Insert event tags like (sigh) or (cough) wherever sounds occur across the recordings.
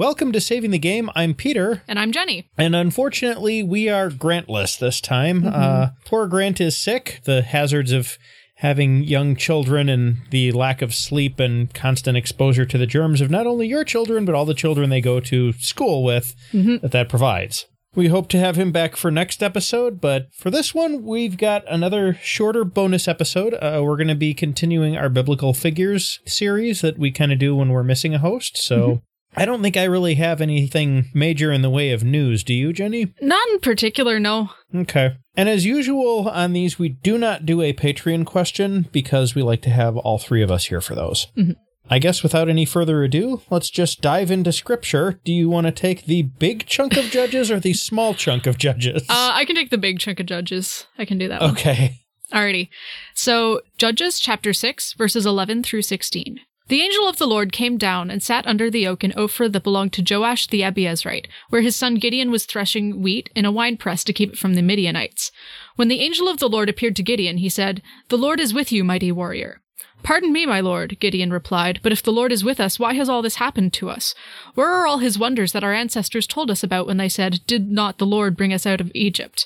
Welcome to Saving the Game. I'm Peter. And I'm Jenny. And unfortunately, we are Grantless this time. Mm-hmm. Uh, poor Grant is sick. The hazards of having young children and the lack of sleep and constant exposure to the germs of not only your children, but all the children they go to school with mm-hmm. that that provides. We hope to have him back for next episode, but for this one, we've got another shorter bonus episode. Uh, we're going to be continuing our biblical figures series that we kind of do when we're missing a host. So mm-hmm. I don't think I really have anything major in the way of news. Do you, Jenny? Not in particular, no. Okay. And as usual on these, we do not do a Patreon question because we like to have all three of us here for those. Mm-hmm. I guess without any further ado, let's just dive into scripture. Do you want to take the big chunk of judges or the small chunk of judges? Uh, I can take the big chunk of judges. I can do that Okay. One. Alrighty. So, Judges chapter 6, verses 11 through 16. The angel of the Lord came down and sat under the oak in Ophrah that belonged to Joash the Abiezrite, where his son Gideon was threshing wheat in a winepress to keep it from the Midianites. When the angel of the Lord appeared to Gideon, he said, The Lord is with you, mighty warrior. Pardon me, my lord, Gideon replied, but if the Lord is with us, why has all this happened to us? Where are all his wonders that our ancestors told us about when they said, Did not the Lord bring us out of Egypt?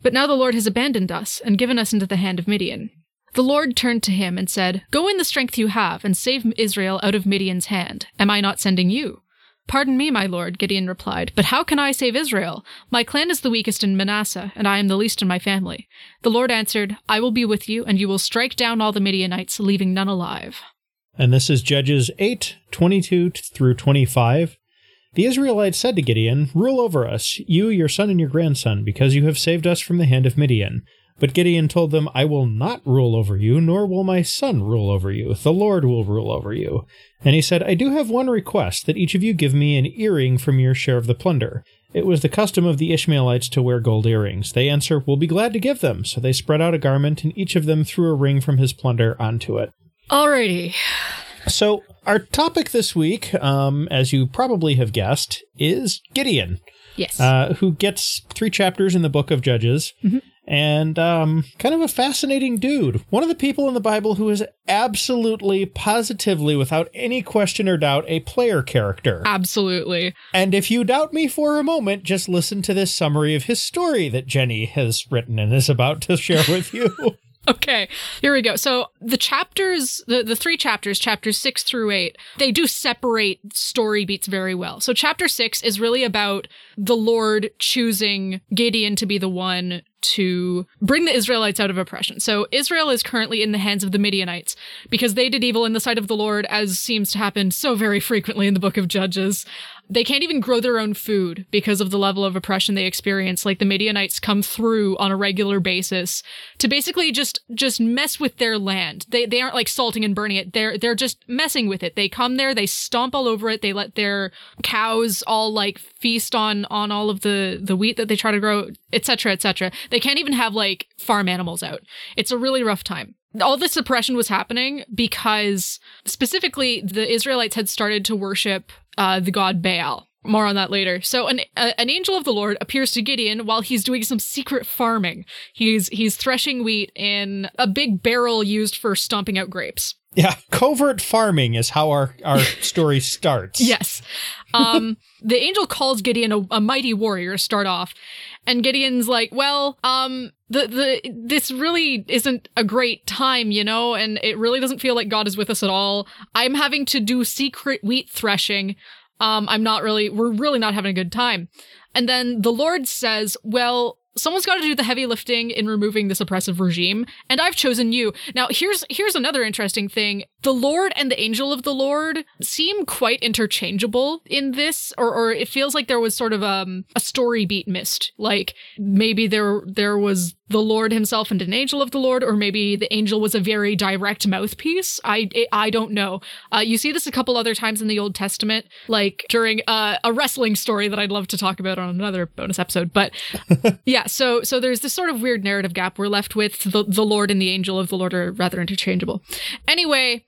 But now the Lord has abandoned us and given us into the hand of Midian. The Lord turned to him and said, Go in the strength you have and save Israel out of Midian's hand. Am I not sending you? Pardon me, my lord, Gideon replied, but how can I save Israel? My clan is the weakest in Manasseh, and I am the least in my family. The Lord answered, I will be with you, and you will strike down all the Midianites, leaving none alive. And this is Judges 8 22 through 25. The Israelites said to Gideon, Rule over us, you, your son, and your grandson, because you have saved us from the hand of Midian. But Gideon told them, I will not rule over you, nor will my son rule over you. The Lord will rule over you. And he said, I do have one request, that each of you give me an earring from your share of the plunder. It was the custom of the Ishmaelites to wear gold earrings. They answer, We'll be glad to give them. So they spread out a garment, and each of them threw a ring from his plunder onto it. Alrighty. So, our topic this week, um, as you probably have guessed, is Gideon. Yes. Uh, who gets three chapters in the book of Judges. Mm-hmm and um, kind of a fascinating dude. One of the people in the Bible who is absolutely, positively, without any question or doubt, a player character. Absolutely. And if you doubt me for a moment, just listen to this summary of his story that Jenny has written and is about to share with you. (laughs) (laughs) Okay, here we go. So the chapters, the, the three chapters, chapters six through eight, they do separate story beats very well. So chapter six is really about the Lord choosing Gideon to be the one to bring the Israelites out of oppression. So Israel is currently in the hands of the Midianites because they did evil in the sight of the Lord, as seems to happen so very frequently in the book of Judges. They can't even grow their own food because of the level of oppression they experience. Like the Midianites come through on a regular basis to basically just just mess with their land. They they aren't like salting and burning it. They're they're just messing with it. They come there, they stomp all over it. They let their cows all like feast on on all of the the wheat that they try to grow, etc., etc. They can't even have like farm animals out. It's a really rough time all this oppression was happening because specifically the Israelites had started to worship uh, the god Baal. More on that later. So an uh, an angel of the Lord appears to Gideon while he's doing some secret farming. He's he's threshing wheat in a big barrel used for stomping out grapes. Yeah, covert farming is how our our (laughs) story starts. Yes. Um the angel calls Gideon a, a mighty warrior to start off. And Gideon's like, "Well, um the the this really isn't a great time, you know, and it really doesn't feel like God is with us at all. I'm having to do secret wheat threshing. Um, I'm not really we're really not having a good time. And then the Lord says, Well, someone's got to do the heavy lifting in removing this oppressive regime and i've chosen you. Now here's here's another interesting thing. The lord and the angel of the lord seem quite interchangeable in this or or it feels like there was sort of um a story beat missed. Like maybe there there was the Lord himself and an angel of the Lord, or maybe the angel was a very direct mouthpiece. I I don't know. Uh, you see this a couple other times in the Old Testament, like during uh, a wrestling story that I'd love to talk about on another bonus episode. But (laughs) yeah, so so there's this sort of weird narrative gap. We're left with the the Lord and the angel of the Lord are rather interchangeable. Anyway,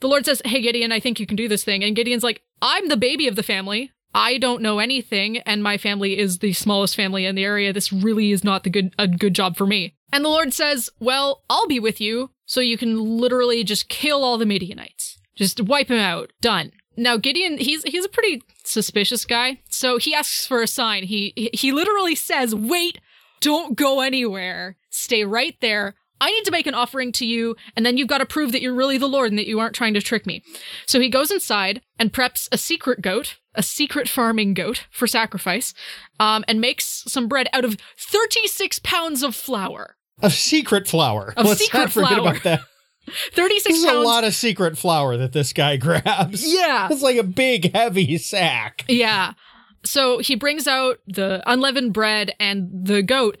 the Lord says, "Hey Gideon, I think you can do this thing," and Gideon's like, "I'm the baby of the family. I don't know anything, and my family is the smallest family in the area. This really is not the good a good job for me. And the Lord says, Well, I'll be with you, so you can literally just kill all the Midianites. Just wipe them out. Done. now Gideon, he's he's a pretty suspicious guy. So he asks for a sign. He he literally says, "Wait, don't go anywhere. Stay right there. I need to make an offering to you, and then you've got to prove that you're really the Lord and that you aren't trying to trick me." So he goes inside and preps a secret goat, a secret farming goat for sacrifice, um, and makes some bread out of 36 pounds of flour. A secret flour. Of Let's secret not forget flour. about that. (laughs) 36 This is pounds. a lot of secret flour that this guy (laughs) grabs. Yeah. It's like a big, heavy sack. Yeah. So he brings out the unleavened bread and the goat,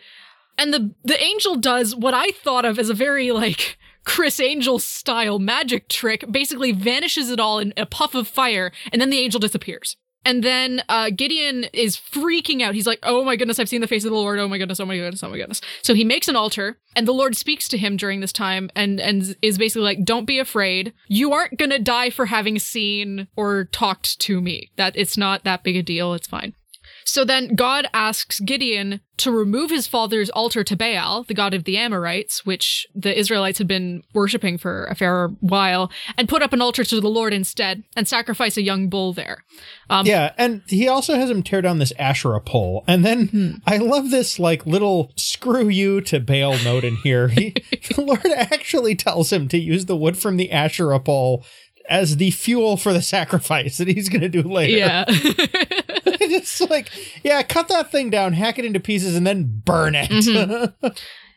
and the the angel does what I thought of as a very like Criss Angel style magic trick. Basically, vanishes it all in a puff of fire, and then the angel disappears. And then uh, Gideon is freaking out. He's like, "Oh my goodness, I've seen the face of the Lord. Oh my goodness. Oh my goodness. Oh my goodness." So he makes an altar, and the Lord speaks to him during this time, and and is basically like, "Don't be afraid. You aren't gonna die for having seen or talked to me. That it's not that big a deal. It's fine." So then God asks Gideon to remove his father's altar to Baal, the god of the Amorites, which the Israelites had been worshipping for a fair while, and put up an altar to the Lord instead and sacrifice a young bull there. Um, Yeah, and he also has him tear down this Asherah pole. And then Hmm. I love this like little screw you to Baal note in here. He, (laughs) the Lord actually tells him to use the wood from the Asherah pole as the fuel for the (laughs) sacrifice that he's going to do later. Yeah. (laughs) (laughs) Just like, yeah, cut that thing down, hack it into pieces, and then burn it. Mm-hmm.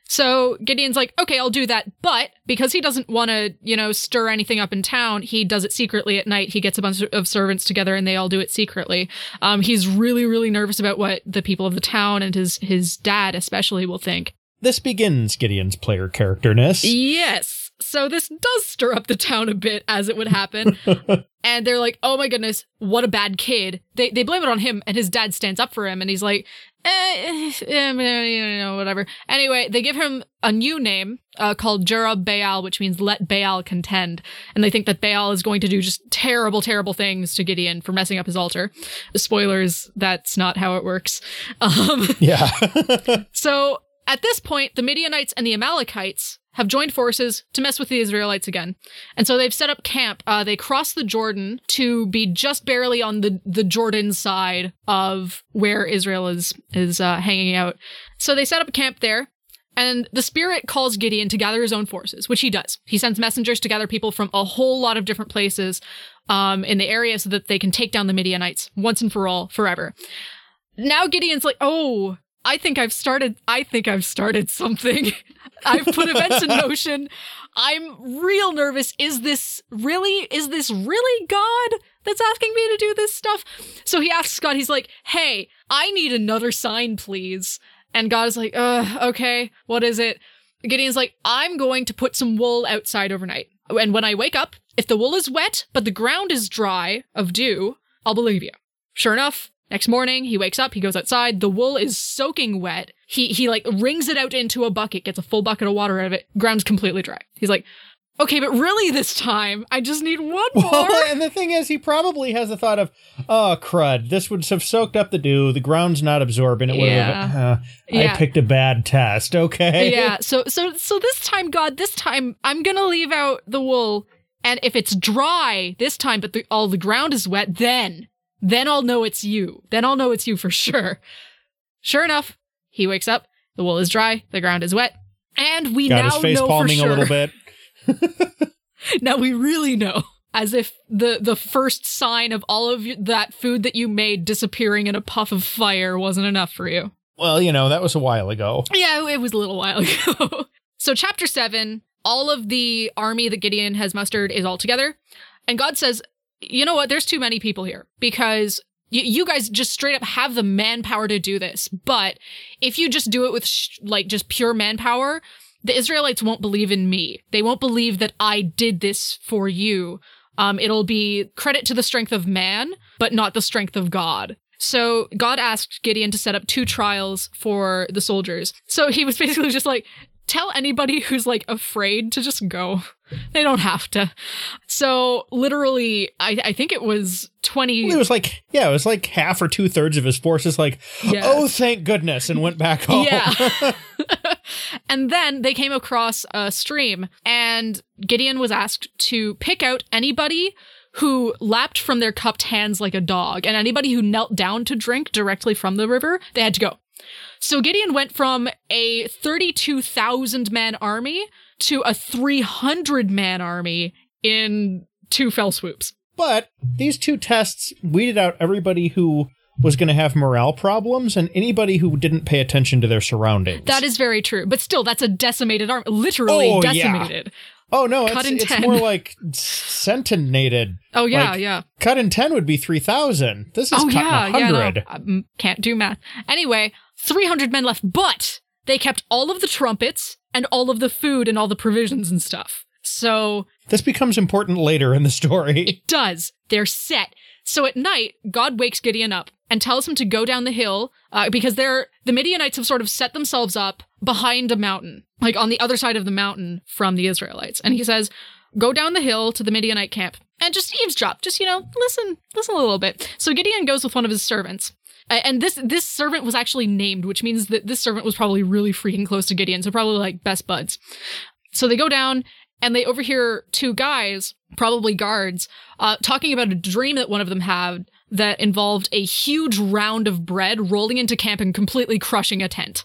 So Gideon's like, okay, I'll do that. But because he doesn't want to, you know, stir anything up in town, he does it secretly at night. He gets a bunch of servants together and they all do it secretly. Um, he's really, really nervous about what the people of the town and his his dad especially will think. this begins Gideon's player characterness. Yes. So this does stir up the town a bit as it would happen. (laughs) and they're like, "Oh my goodness, what a bad kid." They they blame it on him and his dad stands up for him and he's like, eh, eh, eh, you know, whatever. Anyway, they give him a new name uh, called Jerub Baal, which means let Baal contend. And they think that Baal is going to do just terrible, terrible things to Gideon for messing up his altar. Spoilers, that's not how it works. (laughs) Um, yeah. (laughs) so at this point, the Midianites and the Amalekites have joined forces to mess with the Israelites again. And so they've set up camp. Uh, they cross the Jordan to be just barely on the, the Jordan side of where Israel is, is uh, hanging out. So they set up a camp there. And the Spirit calls Gideon to gather his own forces, which he does. He sends messengers to gather people from a whole lot of different places um, in the area so that they can take down the Midianites once and for all, forever. Now Gideon's like, oh, I think I've started. I think I've started something. (laughs) I've put events in (laughs) motion. I'm real nervous. Is this really? Is this really God that's asking me to do this stuff? So he asks God. He's like, "Hey, I need another sign, please." And God is like, "Uh, okay. What is it?" Gideon's like, "I'm going to put some wool outside overnight, and when I wake up, if the wool is wet but the ground is dry of dew, I'll believe you." Sure enough, Next morning, he wakes up, he goes outside, the wool is soaking wet. He he like wrings it out into a bucket, gets a full bucket of water out of it, ground's completely dry. He's like, okay, but really this time, I just need one more. Well, (laughs) and the thing is, he probably has the thought of, oh, crud, this would have soaked up the dew. The ground's not absorbing. It would have. Uh, Yeah. I picked a bad test. Okay. yeah, so so so this time, God, this time I'm gonna leave out the wool, and if it's dry this time, but the, all the ground is wet, then then I'll know it's you. Then I'll know it's you for (laughs) sure. Sure enough, he wakes up. The wool is dry. The ground is wet, and we Got now his face know for sure. a little bit. (laughs) (laughs) Now we really know. As if the the first sign of all of that food that you made disappearing in a puff of fire wasn't enough for you. Well, you know, that was a while ago. Yeah, it was a little while ago. so chapter 7, all of the army that Gideon has mustered is all together. And God says, "You know what? There's too many people here because y- you guys just straight up have the manpower to do this. But if you just do it with sh- like just pure manpower, the Israelites won't believe in me. They won't believe that I did this for you. Um, it'll be credit to the strength of man, but not the strength of God. So God asked Gideon to set up two trials for the soldiers. So he was basically just like, tell anybody who's like afraid to just go. They don't have to. So literally, I, I think it was 20. It was like, yeah, it was like half or two thirds of his forces, like, Yeah. oh, thank goodness, and went back home. Yeah. (laughs) (laughs) and then they came across a stream, and Gideon was asked to pick out anybody who lapped from their cupped hands like a dog, and anybody who knelt down to drink directly from the river, they had to go. So Gideon went from a 32,000 man army to a 300 man army in two fell swoops. But these two tests weeded out everybody who was going to have morale problems and anybody who didn't pay attention to their surroundings. That is very true. But still, that's a decimated army. Literally Oh, yeah. decimated. oh no, cut it's, it's more like centenated. (laughs) Oh, yeah, Like, yeah. Cut in ten would be three thousand. This is Oh, cut yeah, in yeah. No, hundred. I, mm, can't do math. Anyway, 300 men left, but they kept all of the trumpets and all of the food and all the provisions and stuff. So This becomes important later in the story. It does. They're set. So at night, God wakes Gideon up and tells him to go down the hill uh, because they're the Midianites have sort of set themselves up behind a mountain, like on the other side of the mountain from the Israelites. And he says, "Go down the hill to the Midianite camp and just eavesdrop. Just you know, listen, listen a little bit." So Gideon goes with one of his servants. And this this servant was actually named, which means that this servant was probably really freaking close to Gideon, so probably like best buds. So they go down and they overhear two guys, probably guards, uh, talking about a dream that one of them had that involved a huge round of bread rolling into camp and completely crushing a tent.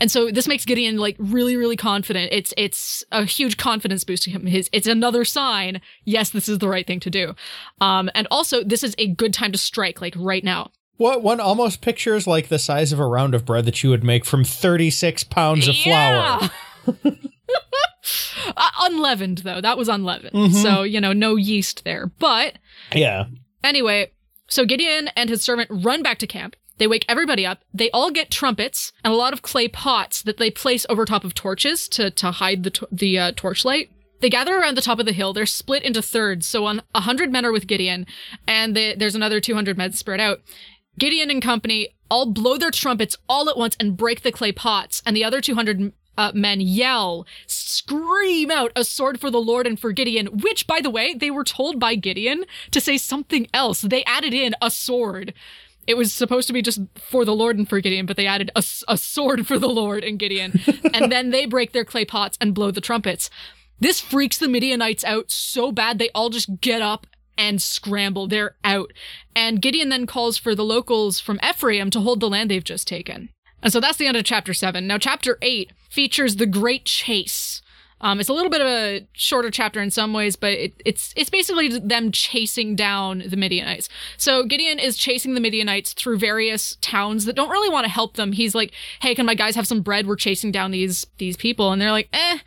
And so this makes Gideon like really, really confident. It's it's a huge confidence boost to him. His it's another sign. Yes, this is the right thing to do. Um, and also this is a good time to strike, like right now. What one almost pictures like the size of a round of bread that you would make from thirty six pounds of flour. (laughs) Uh, unleavened though, that was unleavened. Mhm. So you know, no yeast there. But Yeah. Anyway, so Gideon and his servant run back to camp. They wake everybody up. They all get trumpets and a lot of clay pots that they place over top of torches to, to hide the, to- the uh, torchlight. They gather around the top of the hill. They're split into thirds. So on 100 men are with Gideon, and they, there's another 200 men spread out. Gideon and company all blow their trumpets all at once and break the clay pots, and the other 200 uh, men yell, scream out a sword for the Lord and for Gideon, which, by the way, they were told by Gideon to say something else. They added in a sword. It was supposed to be just for the Lord and for Gideon, but they added a sword for the Lord and Gideon. (laughs) and then they break their clay pots and blow the trumpets. This freaks the Midianites out so bad they all just get up and scramble. They're out. And Gideon then calls for the locals from Ephraim to hold the land they've just taken. And so that's the end of chapter seven. Now, chapter eight features the Great Chase. Um, it's a little bit of a shorter chapter in some ways, but it, it's it's basically them chasing down the Midianites. So Gideon is chasing the Midianites through various towns that don't really want to help them. He's like, "Hey, can my guys have some bread? We're chasing down these these people," and they're like, "Eh,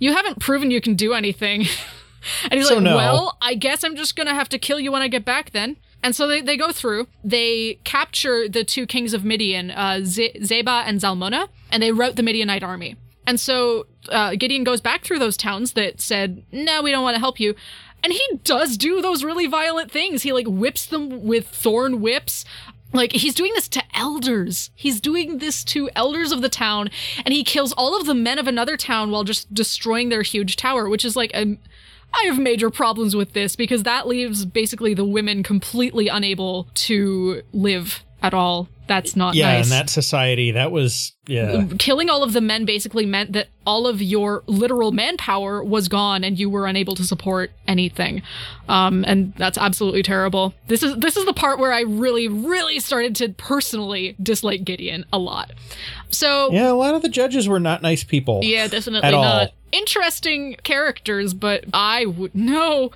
you haven't proven you can do anything." (laughs) and he's So like, no. "Well, I guess I'm just gonna have to kill you when I get back then." And so they, they go through, they capture the two kings of Midian, uh, Z- Zeba and Zalmunna, and they rout the Midianite army. And so uh, Gideon goes back through those towns that said, no, we don't want to help you. And he does do those really violent things. He like whips them with thorn whips. Like he's doing this to elders. He's doing this to elders of the town, and he kills all of the men of another town while just destroying their huge tower, which is like a I have major problems with this because that leaves basically the women completely unable to live at all. That's not nice. Yeah, nice. in that society, that was yeah. Killing all of the men basically meant that all of your literal manpower was gone and you were unable to support anything. Um, and that's absolutely terrible. This is this is the part where I really, really started to personally dislike Gideon a lot. So Yeah, a lot of the judges were not nice people. yeah, definitely At all. Interesting characters, but I would no.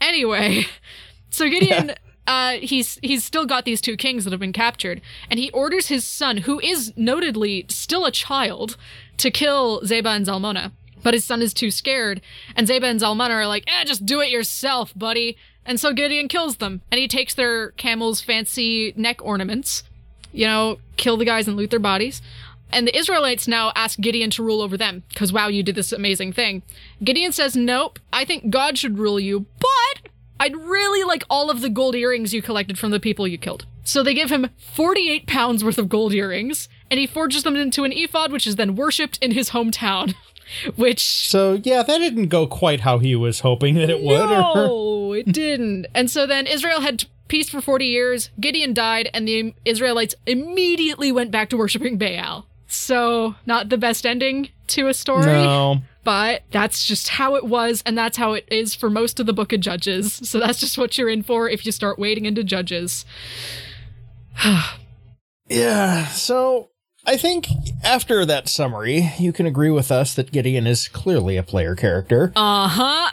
Anyway, (laughs) so Gideon, uh, he's he's still got these two kings that have been captured, and he orders his son, who is notedly still a child, to kill Zeba and Zalmunna. But his son is too scared, and Zeba and Zalmunna are like, "Eh, just do it yourself, buddy." And so Gideon kills them, and he takes their camels' fancy neck ornaments, you know, kill the guys and loot their bodies. And the Israelites now ask Gideon to rule over them because, wow, you did this amazing thing. Gideon says, Nope, I think God should rule you, but I'd really like all of the gold earrings you collected from the people you killed. So they give him 48 pounds worth of gold earrings, and he forges them into an ephod, which is then worshipped in his hometown. (laughs) Which So yeah, that didn't go quite how he was hoping that it would. no, it didn't. And so then Israel had peace for 40 years. Gideon died, and the Israelites immediately went back to worshiping Baal. So, not the best ending to a story. No. But that's just how it was, and that's how it is for most of the book of Judges. So that's just what you're in for if you start wading into Judges. (sighs) Yeah, so I think after that summary, you can agree with us that Gideon is clearly a player character. Uh huh.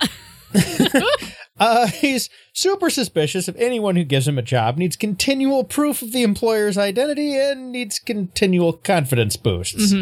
(laughs) (laughs) Uh, (laughs) he's super suspicious of anyone who gives him a job, needs continual proof of the employer's identity, and needs continual confidence boosts.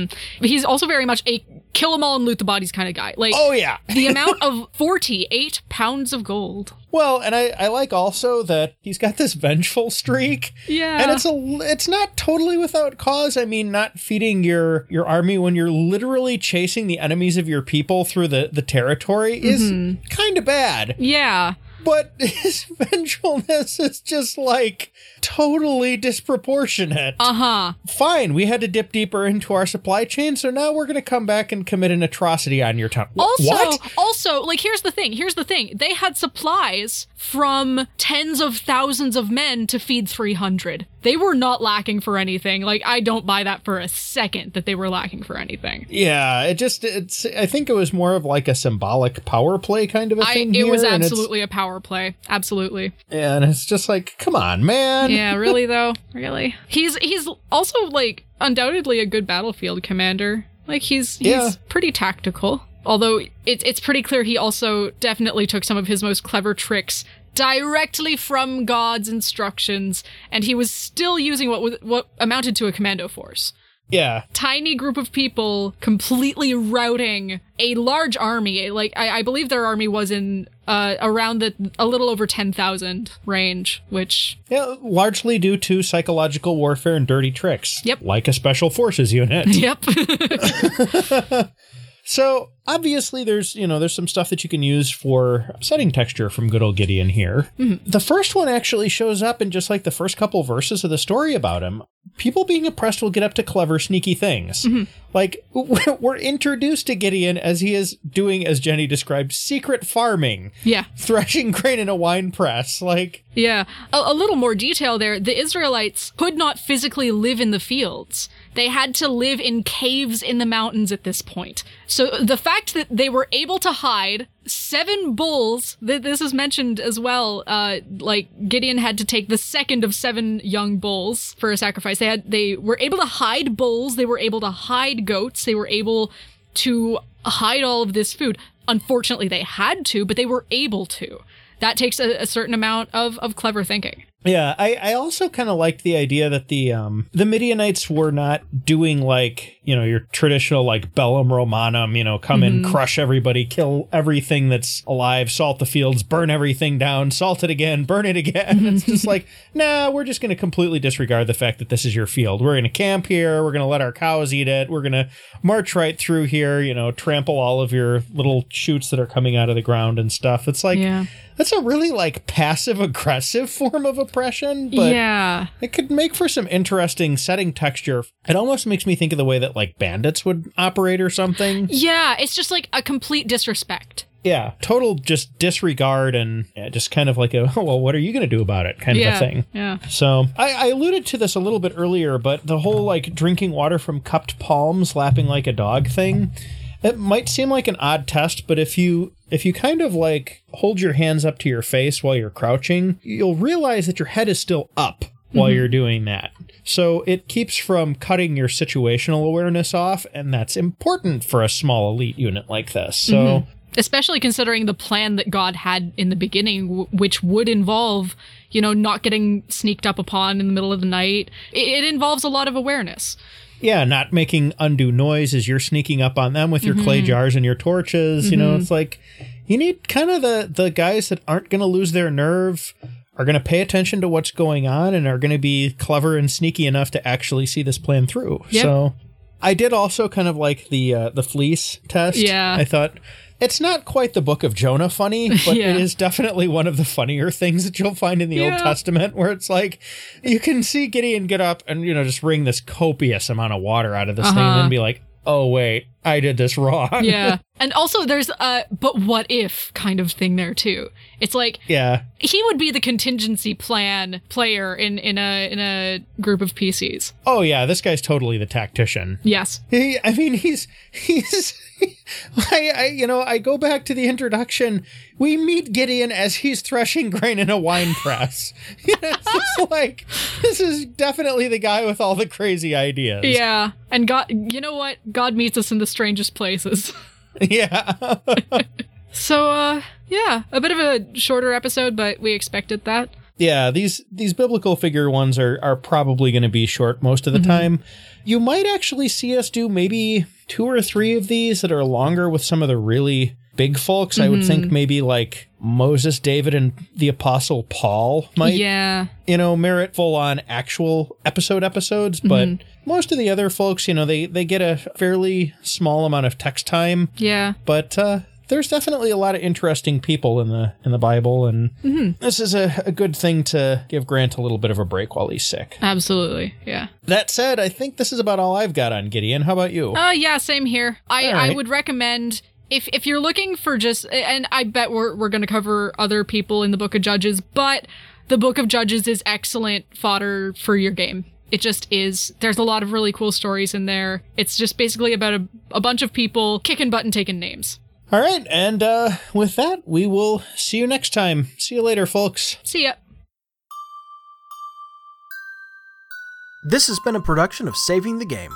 He's also very much a kill 'em all and loot the bodies kind of guy. Like Oh, yeah. the (laughs) amount of 48 pounds of gold. Well, and I, I like also that he's got this vengeful streak. Yeah. And it's a it's not totally without cause. I mean, not feeding your your army when you're literally chasing the enemies of your people through the the territory is Mm-hmm. kind of bad. yeah. But (laughs) his vengefulness is just like totally disproportionate. Uh huh. Fine, we had to dip deeper into our supply chain, so now we're going to come back and commit an atrocity on your town. Also, what? also, like here's the thing. Here's the thing. They had supplies from tens of thousands of men to feed 300. They were not lacking for anything. Like I don't buy that for a second that they were lacking for anything. Yeah, it just it's. I think it was more of like a symbolic power play kind of a I, thing. it was here, it's- absolutely a power play. Absolutely. and it's just like, come on, man. Yeah, really though. Really. He's he's also like undoubtedly a good battlefield commander. Like he's he's Yeah. pretty tactical. Although it, it's pretty clear he also definitely took some of his most clever tricks directly from God's instructions, and he was still using what was what amounted to a commando force. Yeah, Tiny group of people completely routing a large army. Like I, I believe their army was in uh, around the a little over ten thousand range, which yeah, largely due to psychological warfare and dirty tricks. Yep. like a special forces unit. (laughs) yep. (laughs) (laughs) So obviously, there's you know there's some stuff that you can use for setting texture from good old Gideon here. Mm-hmm. The first one actually shows up in just like the first couple verses of the story about him. People being oppressed will get up to clever, sneaky things. Mm-hmm. Like we're (laughs) we're introduced to Gideon as he is doing, as Jenny described, secret farming, yeah. threshing grain in a wine press. Like Yeah, a, a little more detail there. The Israelites could not physically live in the fields. They had to live in caves in the mountains at this point. So the fact that they were able to hide seven bulls, th- this is mentioned as well. Uh, like Gideon had to take the second of seven young bulls for a sacrifice. They had they were able to hide bulls. They were able to hide goats. They were able to hide all of this food. Unfortunately, they had to, but they were able to. That takes a, a certain amount of, of clever thinking. Yeah, I, I also kind of liked the idea that the um the Midianites were not doing like you know your traditional like bellum romanum, you know, come in, mm-hmm. crush everybody, kill everything that's alive, salt the fields, burn everything down, salt it again, (laughs) burn it again. it's just (laughs) like, nah, we're just going to completely disregard the fact that this is your field. We're going to camp here. We're going to let our cows eat it. We're going to march right through here. You know, trample all of your little shoots that are coming out of the ground and stuff. It's like Yeah. that's a really like passive aggressive (laughs) form of oppression, but yeah. it could make for some interesting setting texture. It almost makes me think of the way that like bandits would operate or something. Yeah, it's just like a complete disrespect. Yeah, total just disregard and yeah, just kind of like a (laughs) oh, well, what are you going to do about it kind yeah. of a thing. Yeah. So I, I alluded to this a little bit earlier, but the whole like drinking water from cupped palms, lapping like a dog thing, it might seem like an odd test, but if you if you kind of like hold your hands up to your face while you're crouching, you'll realize that your head is still up while mm-hmm. you're doing that. So it keeps from cutting your situational awareness off, and that's important for a small elite unit like this. So mm-hmm. Especially considering the plan that God had in the beginning, w- which would involve, you know, not getting sneaked up upon in the middle of the night. It, it involves a lot of awareness. yeah, not making undue noise as you're sneaking up on them with your clay mm-hmm. jars and your torches. You know, mm-hmm. it's like you need kind of the the guys that aren't going to lose their nerve, are going to pay attention to what's going on, and are going to be clever and sneaky enough to actually see this plan through. Yep. So, I did also kind of like the uh, the fleece test. Yeah. I thought. It's not quite the book of Jonah funny, (laughs) but Yeah. it is definitely one of the funnier things that you'll find in the Old Testament where it's like you can see Gideon get up and you know just wring this copious amount of water out of this thing and Uh-huh. be like, "Oh wait, I did this wrong. yeah. (laughs) And also there's a but what if kind of thing there too. It's like yeah. he would be the contingency plan player in in a in a group of PCs. Oh yeah, this guy's totally the tactician. Yes. He, I mean, he's he's. (laughs) I, I, you know, I go back to the introduction. We meet Gideon as he's threshing grain in a wine (laughs) press. You know, it's just like this is definitely the guy with all the crazy ideas. Yeah. And God you know what? God meets us in the strangest places. (laughs) Yeah. (laughs) So uh yeah, a bit of a shorter episode, but we expected that. yeah. These these biblical figure ones are are probably going to be short most of the time. You might actually see us do maybe two or three of these that are longer with some of the really big folks. I would think maybe like Moses, David, and the Apostle Paul might yeah. you know, merit full on actual episode episodes, but most of the other folks, you know, they they get a fairly small amount of text time, Yeah. but uh there's definitely a lot of interesting people in the in the Bible, and this is a, a good thing to give Grant a little bit of a break while he's sick. Absolutely. Yeah. That said, I think this is about all I've got on Gideon. How about you? Uh yeah, same here. I All I would recommend if if you're looking for just and I bet we're we're going to cover other people in the book of Judges, but the book of Judges is excellent fodder for your game. It just is. There's a lot of really cool stories in there. It's just basically about a, a bunch of people kicking butt and taking names. all right, and uh with that, we will see you next time. See you later, folks. See ya. This has been a production of Saving the Game.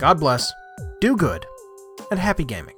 God bless, do good, and happy gaming.